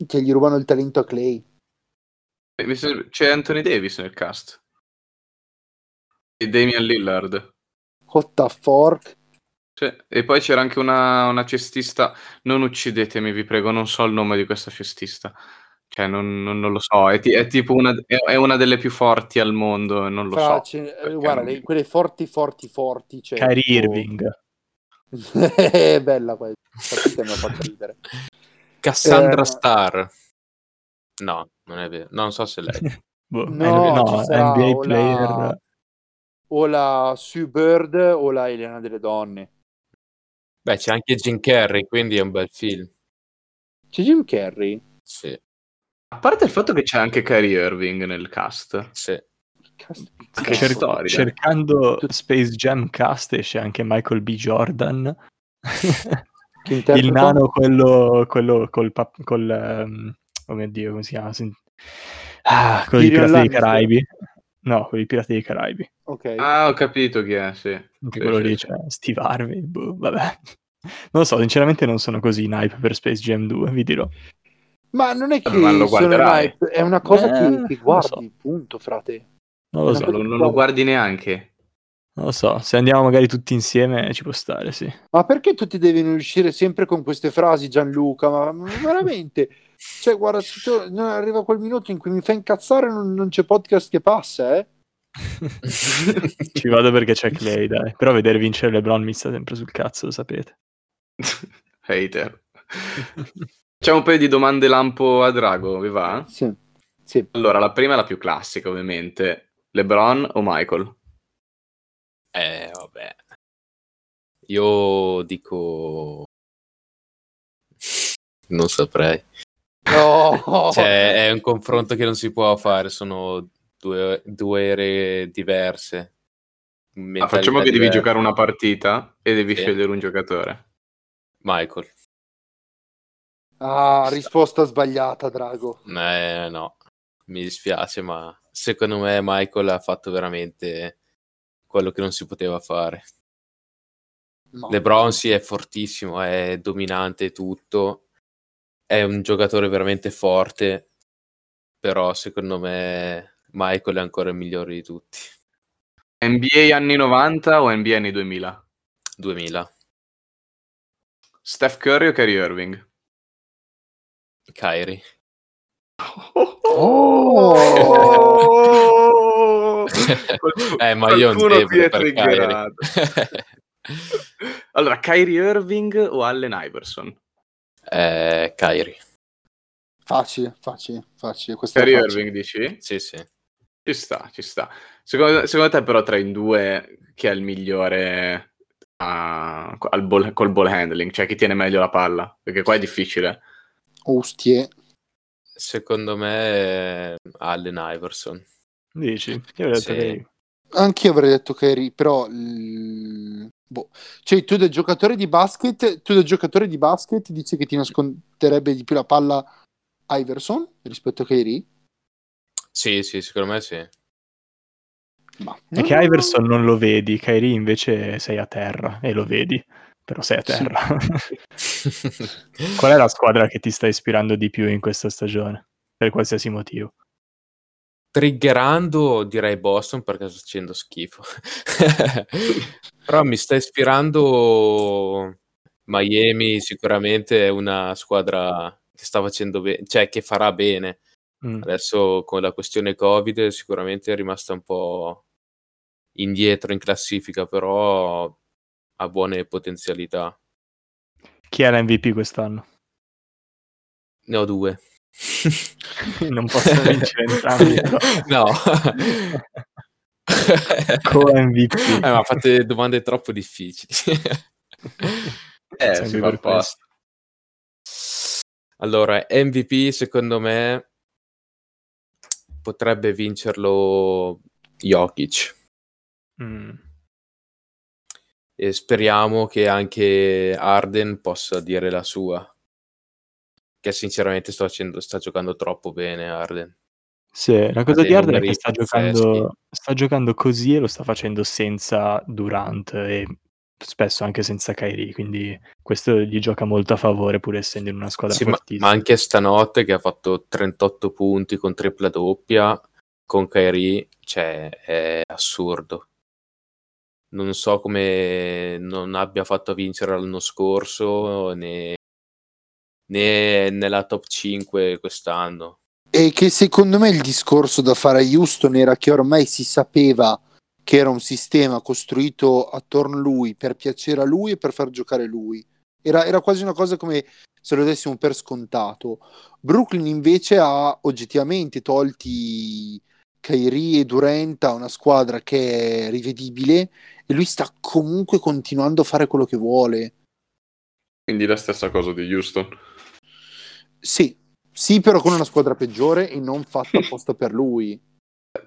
Che gli rubano il talento a Clay. Eh, C'è Anthony Davis nel cast. E Damian Lillard. What the fork? Sì, E poi c'era anche una, una cestista. Non uccidetemi, vi prego, non so il nome di questa cestista. Cioè, non, non- non lo so. È, ti- è tipo una, è, è una delle più forti al mondo, non lo Fra- so. ce- eh, guarda, le- quelle forti, forti, forti. Cioè, Kyrie tipo- Irving. È *laughs* bella questa. Mi ha fatto ridere. Cassandra Eh, Star. No, non è vero. No, non so se lei. *laughs* Boh, No, no, sarà NBA o la- player. O la Sue Bird o la Elena delle Donne. Beh, c'è anche Jim Carrey, quindi è un bel film. C'è Jim Carrey? Sì, A parte il fatto che c'è anche Kyrie Irving nel cast. sì. Ma che Cer- storia. cercando Space Jam cast esce anche Michael B. Jordan. *laughs* Il nano, quello, quello col, pap- col ehm, oh mio dio, come si chiama? Sin- Ah, quello di Tyrion Pirati dei. Caraibi. No, quello di Pirati dei Caraibi. Ok. Ah, ho capito chi è, sì. Anche Sì, quello sì, lì, sì. cioè, Steve Harvey, boh, vabbè. Non lo so, sinceramente non sono così in hype per Space Jam 2, vi dirò. Ma non è che Ma lo guarderai? è una cosa Eh, che, non che guardi, so. punto, frate. Non lo so, Non, non lo guardi neanche. non lo so. Se andiamo magari tutti insieme ci può stare, sì. Ma perché tutti devono uscire sempre con queste frasi, Gianluca? Ma, ma veramente? *laughs* Cioè, guarda, tu- non arriva quel minuto in cui mi fa incazzare, non, non c'è podcast che passa, eh? *laughs* Ci vado perché c'è Clay, dai. Però vedere vincere LeBron mi sta sempre sul cazzo, lo sapete. Hater. *laughs* Facciamo un paio di domande lampo a Drago, vi va? Sì, sì. Allora, la prima è la più classica, ovviamente. LeBron o Michael? Eh, vabbè. Io dico... Non saprei. No! Cioè, è un confronto che non si può fare, sono due, due ere diverse. Ah, facciamo che devi diverse. giocare una partita e devi Sì. scegliere un giocatore. Michael. Ah, risposta sbagliata, Drago. Eh, no, mi dispiace, ma secondo me Michael ha fatto veramente quello che non si poteva fare. No. LeBron sì è fortissimo, è dominante tutto, è un giocatore veramente forte, però secondo me Michael è ancora il migliore di tutti. NBA anni 90 o NBA anni 2000? 2000, Steph Curry o Kyrie Irving? Kyrie. Oh! *laughs* Qualcuno- eh, ma io debole è per. Kyrie. *laughs* allora, Kyrie Irving o Allen Iverson? eh, Kyrie, Facile, facile, facile. Questa Kyrie facile. Irving dici? sì, sì. Ci sta, ci sta. Secondo, secondo te però tra i due chi è il migliore al ball- col ball handling? Cioè chi tiene meglio la palla? Perché qua è difficile. Ostie. Secondo me Allen Iverson. Dici? Io avrei detto Sì. che... Anche io avrei detto Kyrie, però... l- boh. Cioè, tu da giocatore di basket, tu da giocatore di basket dici che ti nasconderebbe di più la palla Iverson rispetto a Kyrie? Sì, sì, secondo me sì. Ma È che Iverson non lo vedi, Kyrie invece sei a terra e lo vedi, però sei a Sì. terra. *laughs* Qual è la squadra che ti sta ispirando di più in questa stagione? Per qualsiasi motivo. Triggerando direi Boston perché sto facendo schifo. *laughs* Però mi sta ispirando Miami, sicuramente è una squadra che sta facendo bene, cioè che farà bene. Mm. Adesso con la questione Covid sicuramente è rimasta un po' indietro in classifica, però ha buone potenzialità. Chi è l'MVP quest'anno? Ne ho due. *laughs* non posso vincere entrambi. *laughs* no. *laughs* Co-MVP. Eh, ma fate domande troppo difficili. Eh, Sempre si apposta. allora, MVP secondo me potrebbe vincerlo Jokic Mm. E speriamo che anche Arden possa dire la sua. Che sinceramente sto facendo, sta giocando troppo bene Arden. Sì, la cosa di Harden è che sta giocando, sta giocando così e lo sta facendo senza Durant e spesso anche senza Kyrie, quindi questo gli gioca molto a favore pur essendo in una squadra Sì, ma, ma anche stanotte che ha fatto 38 punti con tripla doppia con Kyrie, cioè è assurdo. Non so come non abbia fatto vincere l'anno scorso né, né nella top 5 quest'anno. E che secondo me il discorso da fare a Houston era che ormai si sapeva che era un sistema costruito attorno a lui per piacere a lui e per far giocare lui. Era, era quasi una cosa come se lo dessimo per scontato. Brooklyn invece ha oggettivamente tolti Kyrie e Durant a una squadra che è rivedibile e lui sta comunque continuando a fare quello che vuole. Quindi la stessa cosa di Houston. Sì, sì, però con una squadra peggiore e non fatta apposta per lui. *laughs*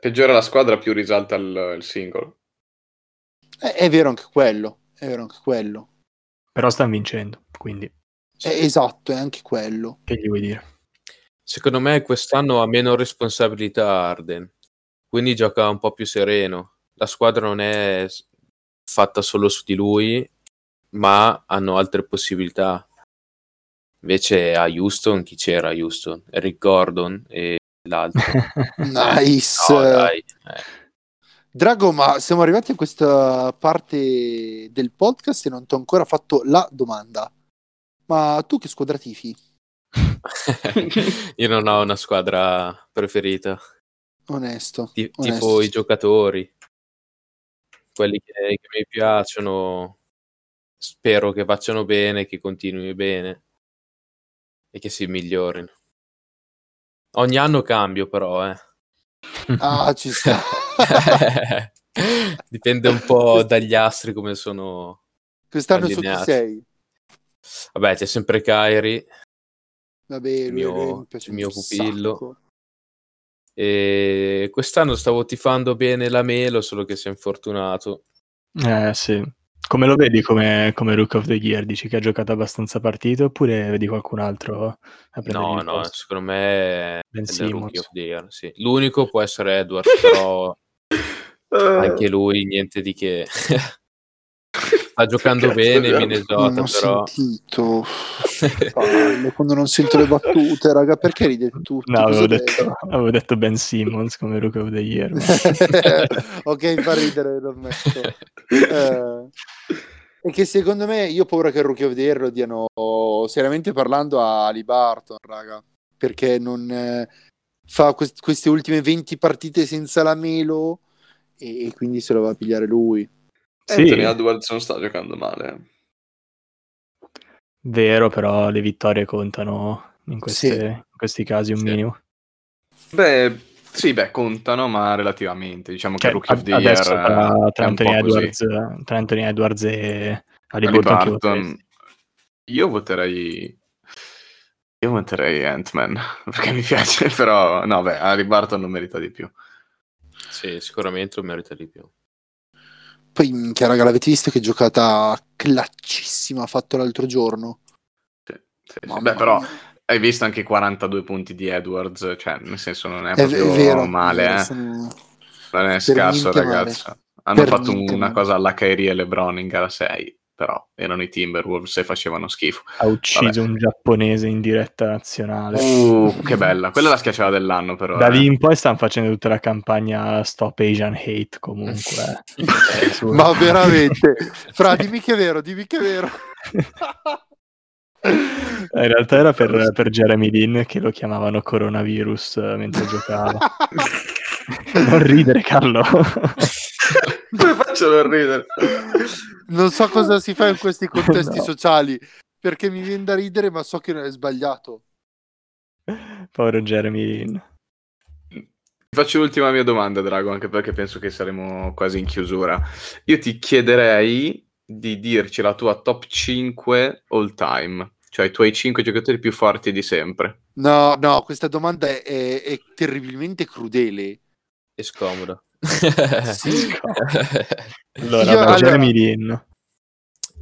Peggiora la squadra, più risalta il, il singolo. È, è vero anche quello, è vero anche quello. Però stanno vincendo, quindi È esatto, è anche quello. che gli vuoi dire? Secondo me quest'anno ha meno responsabilità Arden, quindi gioca un po' più sereno. La squadra non è fatta solo su di lui, ma hanno altre possibilità. Invece a Houston, chi c'era a Houston? Eric Gordon e l'altro. *laughs* Nice. No, dai. eh. Drago, ma siamo arrivati a questa parte del podcast e non ti ho ancora fatto la domanda. Ma tu che squadra tifi? *laughs* Io non ho una squadra preferita. Onesto. Ti- onesto. tifo i giocatori, quelli che, che mi piacciono. Spero che facciano bene, che continuino bene e che si migliorino. Ogni anno cambio, però, eh. Ah, ci sta. *laughs* Dipende un po' dagli astri come sono. Quest'anno su chi Allineati. sei? Vabbè, c'è sempre Kairi Vabbè, Il mio- il mio pupillo. sacco. E quest'anno stavo tifando bene la Melo, solo che si è infortunato. Eh sì. Come lo vedi come, come Rook of the Year? Dici che ha giocato abbastanza partite oppure vedi qualcun altro a No, no, posto? secondo me è Ben Simmons. Rookie of the Year, sì. L'unico può essere Edwards, *laughs* però anche lui niente di che. *laughs* Sta giocando Cazzo, bene già. Minnesota, Non ho però sentito. *laughs* Palle, quando non sento le battute, raga, perché ridete tutti? No, avevo detto, avevo detto Ben Simmons come Rook of the Year. *laughs* ok, fa ridere, lo ammetto. Eh, e che secondo me, io ho paura che il Rookie of the Year lo diano seriamente parlando a Ali Barton, raga, perché non eh, fa quest- queste ultime 20 partite senza la Melo e, e quindi se lo va a pigliare lui. Sì, Anthony Edwards non sta giocando male. vero, però le vittorie contano in, queste- Sì. in questi casi un Sì. minimo. Beh, sì, beh, contano, ma relativamente. Diciamo che Cioè, Rookie of the adesso Year tra, eh, tra Anthony. Edwards, tra Anthony Edwards e voteresti? io voterei io voterei Ant-Man *laughs* perché mi piace *laughs* però no beh Haliburton non merita di più sì, sicuramente lo merita di più. Poi, minchia, raga, l'avete visto che giocata claccissima ha fatto l'altro giorno? Sì, sì, sì. Beh però hai visto anche i 42 punti di Edwards cioè nel senso non è È, proprio è vero, male eh. sono- non è scarso niente ragazzo hanno Per fatto una male. cosa alla Kyrie e LeBron in gara 6 però erano i Timberwolves e facevano schifo Ha ucciso Vabbè. un giapponese in diretta nazionale. uh, *laughs* che bella quella è la schiacciata dell'anno però Da eh. lì in poi stanno facendo tutta la campagna Stop Asian Hate comunque. Eh, *laughs* Ma veramente, Fra, dimmi che è vero, dimmi che è vero. *laughs* Eh, In realtà era per, per Jeremy Lin che lo chiamavano coronavirus eh, mentre giocava. *laughs* non ridere, Carlo. *laughs* come faccio a non ridere Non so cosa si fa in questi contesti *laughs* No. sociali, perché mi viene da ridere, ma so che non è sbagliato. Povero Jeremy Lin. Ti faccio l'ultima mia domanda, Drago, anche perché penso che saremo quasi in chiusura. Io ti chiederei di dirci la tua top 5 all time, cioè i tuoi 5 giocatori più forti di sempre. No, no, questa domanda è, è- è terribilmente crudele. È scomoda. *laughs* Sì. Allora, Io- allora- Jeremy Lin,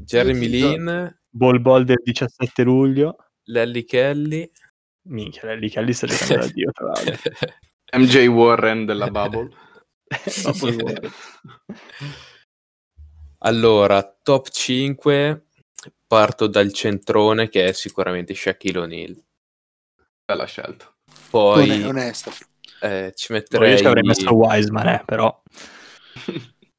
Jeremy Lin, Ball Ball del 17 luglio. Lelly Kelly, Minchia, lì Kelly sta giocando da Dio, tra l'altro. MJ Warren della *laughs* Bubble. *laughs* Bubble Warren. Allora, top 5, parto dal centrone che è sicuramente Shaquille O'Neal. Bella scelta. Poi One- onesta. eh, ci Io metterei... ci avrei messo *laughs* Wiseman, eh, però.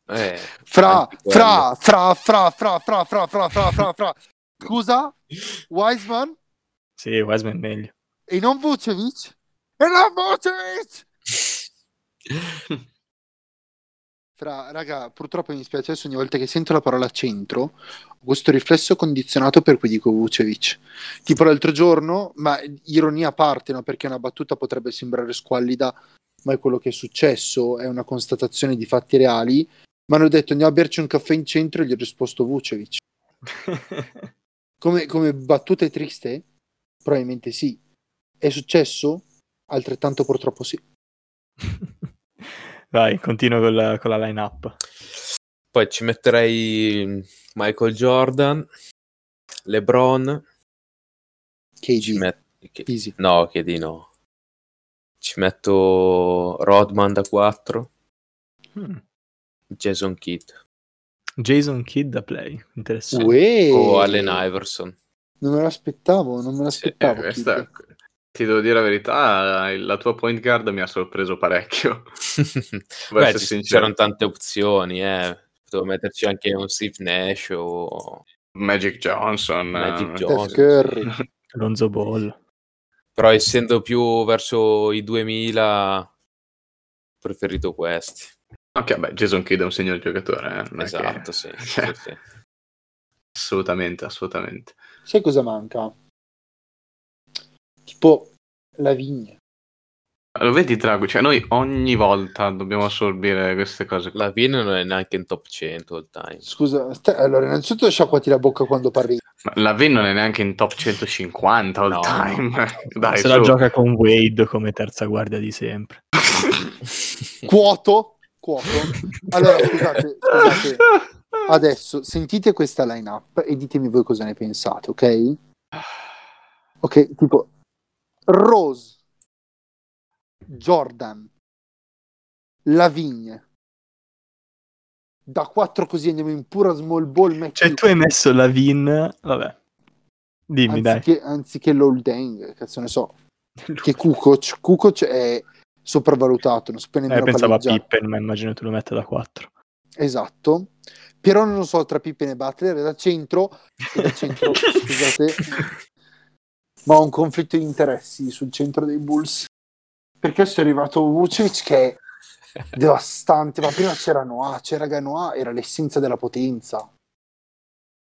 eh, Fra, fra, fra, fra, fra, fra, fra, fra, fra, fra, fra. Scusa? Wiseman? Sì, Wiseman è meglio. E non Vucevic? E non Vucevic! *laughs* Fra, raga, purtroppo mi dispiace adesso ogni volta che sento la parola centro ho questo riflesso condizionato per cui dico Vucevic. Tipo l'altro giorno, ma ironia a parte, no? perché una battuta potrebbe sembrare squallida, ma è quello che è successo, è una constatazione di fatti reali. Mi hanno detto andiamo a berci un caffè in centro e gli ho risposto Vucevic. *laughs* Come, come battuta è triste? Probabilmente sì. È successo? Altrettanto purtroppo sì. *laughs* Vai, continuo con la, con la line-up. Poi ci metterei Michael Jordan, LeBron, KG, met- easy. no, che di no. Ci metto Rodman da 4, Hmm. Jason Kidd Jason Kidd da play, interessante. Uè, o Allen Iverson. Non me l'aspettavo, non me Sì, l'aspettavo. Eh, questa-. Ti devo dire la verità, la tua point guard mi ha sorpreso parecchio. *laughs* Beh, ci- c'erano tante opzioni, eh. Potevo metterci anche un Steve Nash o Magic Johnson. Magic eh, Johnson. Steph Curry. *laughs* Lonzo Ball. Però essendo più verso i 2000 ho preferito questi. Ok, beh, Jason Kidd è un signor giocatore. eh, Esatto, che- sì, *laughs* sì, sì. Assolutamente, assolutamente. Sai cosa manca? Tipo la vigna. Lo vedi, Drago? Cioè, noi ogni volta dobbiamo assorbire queste cose. La Vin non è neanche in top 100 all time. Scusa, sta- allora innanzitutto sciacquati la bocca quando parli. Ma La Vin non è neanche in top 150 all No, time. *laughs* Dai, Se la su. gioca con Wade come terza guardia di sempre. *laughs* Quoto, quoto. Allora, scusate, scusate. Adesso sentite questa line-up e ditemi voi cosa ne pensate, ok? Ok, tipo Rose, Jordan, Lavigne. Da 4 così andiamo in pura small ball. metti- Cioè, tu hai messo la Vin. Vabbè. Dimmi, anziché, anziché l'Oldeng, cazzo ne so. *laughs* Che Kukoc, Kukoc è sopravvalutato, non sapevo dai. Eh, nemmeno pensavo a. Pippen, ma immagino tu lo metta da 4. Esatto. Però non lo so tra Pippen e Butler, da centro, da centro, *laughs* scusate, *laughs* ma ho un conflitto di interessi sul centro dei Bulls. Perché adesso è arrivato Vucevic che è *laughs* devastante, ma prima c'era Noah, c'era Ganoa, era l'essenza della potenza.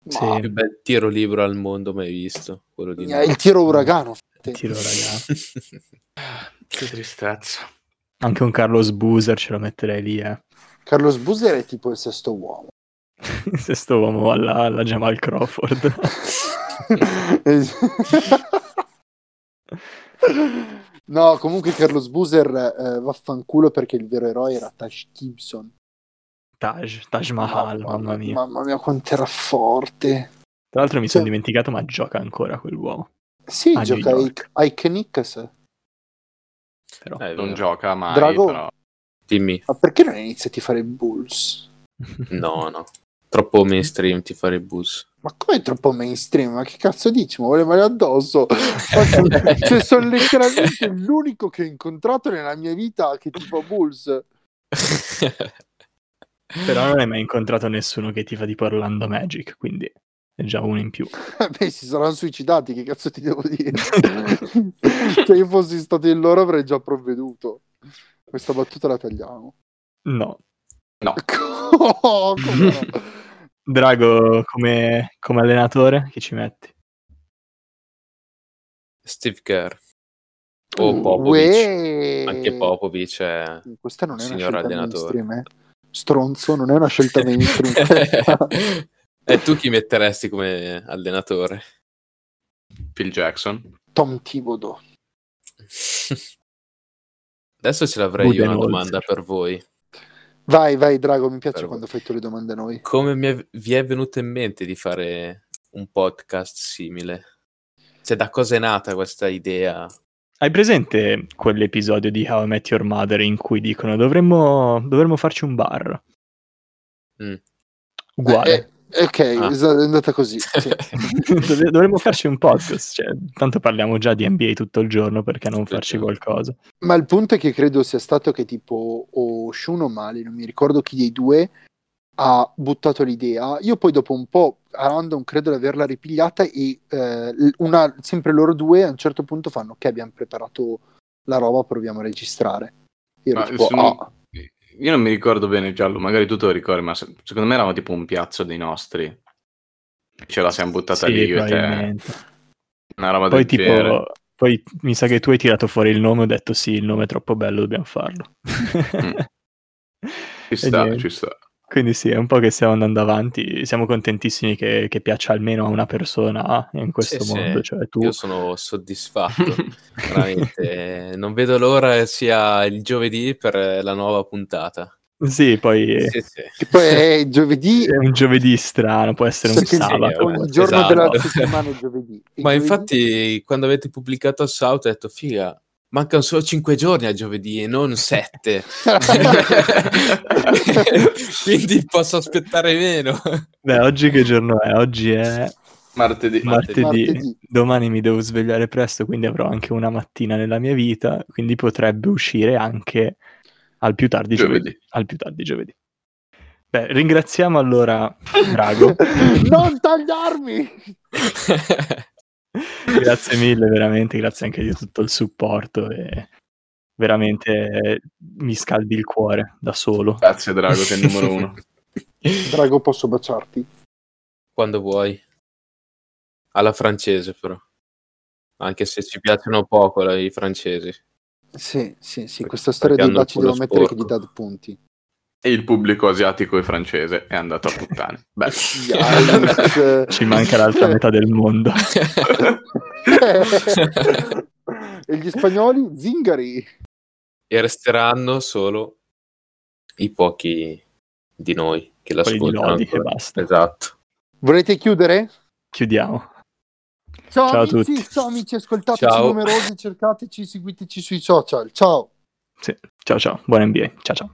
Ma Sì. Il bel tiro libero al mondo mai visto. Quello di è il tiro uragano. Tiro, raga. *laughs* Che tristezza. Anche un Carlos Boozer ce lo metterei lì, eh. Carlos Boozer è tipo il sesto uomo. *laughs* Se sto uomo alla, alla Jamal Crawford. No, comunque Carlos Boozer eh, vaffanculo perché il vero eroe era Tash Gibson. Taj, Taj Mahal, mamma mia. Mamma mia, quanto era forte. Tra l'altro mi Cioè- sono dimenticato, ma gioca ancora quell'uomo. Sì, A gioca ai, ai Knicks. Però. Eh, Non gioca mai, Drago? però. Dimmi. Ma perché non iniziati a fare i Bulls? No, no. Troppo mainstream ti fare i bus. Ma come troppo mainstream? Ma che cazzo dici? Ma vuole male addosso? *laughs* Cioè, sono letteralmente l'unico che ho incontrato nella mia vita che tifa Bulls. *laughs* Però non hai mai incontrato nessuno che tifa tipo Orlando Magic, quindi è già uno in più. *laughs* Beh, si saranno suicidati, che cazzo ti devo dire? Se io fossi stato in loro avrei già provveduto. Questa battuta la tagliamo. No. Oh, come no? Drago come, come allenatore, chi ci metti? Steve Kerr. O Popovic. Uè. Anche Popovic è... Questa non è una Signor scelta allenatore. mainstream, eh. Stronzo, non è una scelta mainstream. *laughs* e tu chi metteresti come allenatore? Phil Jackson. Tom Thibodeau. *laughs* Adesso ce l'avrei io una domanda per voi. Vai, vai, Drago, mi piace Per- quando fai tu le domande a noi. Come mi è- vi è venuto in mente di fare un podcast simile? Cioè, da cosa è nata questa idea? Hai presente quell'episodio di How I Met Your Mother in cui dicono dovremmo, dovremmo farci un bar? Mm. Uguale. Eh, ok, Ah. è andata così. sì. *laughs* Dovremmo farci un podcast. Cioè, tanto parliamo già di NBA tutto il giorno perché non farci qualcosa. Ma il punto è che credo sia stato che tipo o Shun o Mali, non mi ricordo chi dei due, ha buttato l'idea. Io poi dopo un po' a random credo di averla ripigliata e eh, una, sempre loro due a un certo punto fanno ok abbiamo preparato la roba, proviamo a registrare. Io ero Ma tipo, sono- "Ah". Io non mi ricordo bene, Giallo, magari tu te lo ricordi, ma se- secondo me eravamo tipo un piazzo dei nostri. Ce la siamo buttata Sì, lì io e te. Una roba Poi del tipo, genere. poi mi sa che tu hai tirato fuori il nome e ho detto sì, il nome è troppo bello, dobbiamo farlo. Ci E sta, ci sta. Quindi sì, è un po' che stiamo andando avanti, siamo contentissimi che, che piaccia almeno a una persona in questo Sì, sì. mondo, cioè tu. Io sono soddisfatto, *laughs* veramente. Non vedo l'ora sia il giovedì per la nuova puntata. Sì, poi Sì, sì. Che poi è *laughs* giovedì, è un giovedì strano, può essere un perché sabato. ogni giorno esatto. della settimana è giovedì. E Ma giovedì- infatti, quando avete pubblicato il South, ho detto, figa, mancano solo 5 giorni a giovedì e non *laughs* 7. *laughs* Quindi posso aspettare meno. Beh, oggi che giorno è? Oggi è Martedì. martedì. Martedì. Domani mi devo svegliare presto, quindi avrò anche una mattina nella mia vita, quindi potrebbe uscire anche al più tardi giovedì. Giovedì. Al più tardi giovedì. Beh, ringraziamo allora Drago. *laughs* non tagliarmi! *laughs* grazie mille, veramente, grazie anche di tutto il supporto e veramente eh, mi scaldi il cuore da solo. Grazie Drago, sei il numero uno. *laughs* Drago, posso baciarti? Quando vuoi. Alla francese, però. Anche se ci piacciono poco la- i francesi. Sì, sì, sì, questa storia dei il baci devo mettere che gli dà punti. E il pubblico asiatico e francese è andato a puttane. *laughs* Beh. *laughs* Ci manca l'altra metà del mondo. *laughs* e gli spagnoli? Zingari. e resteranno solo i pochi di noi che di l'ascoltano. E ancora. basta. Esatto. Volete chiudere? Chiudiamo. Ciao, Ciao a amici, tutti. ciao amici, ascoltateci Ciao. numerosi, cercateci, seguiteci sui social. Ciao. Sì. Ciao ciao, buona NBA. Ciao ciao.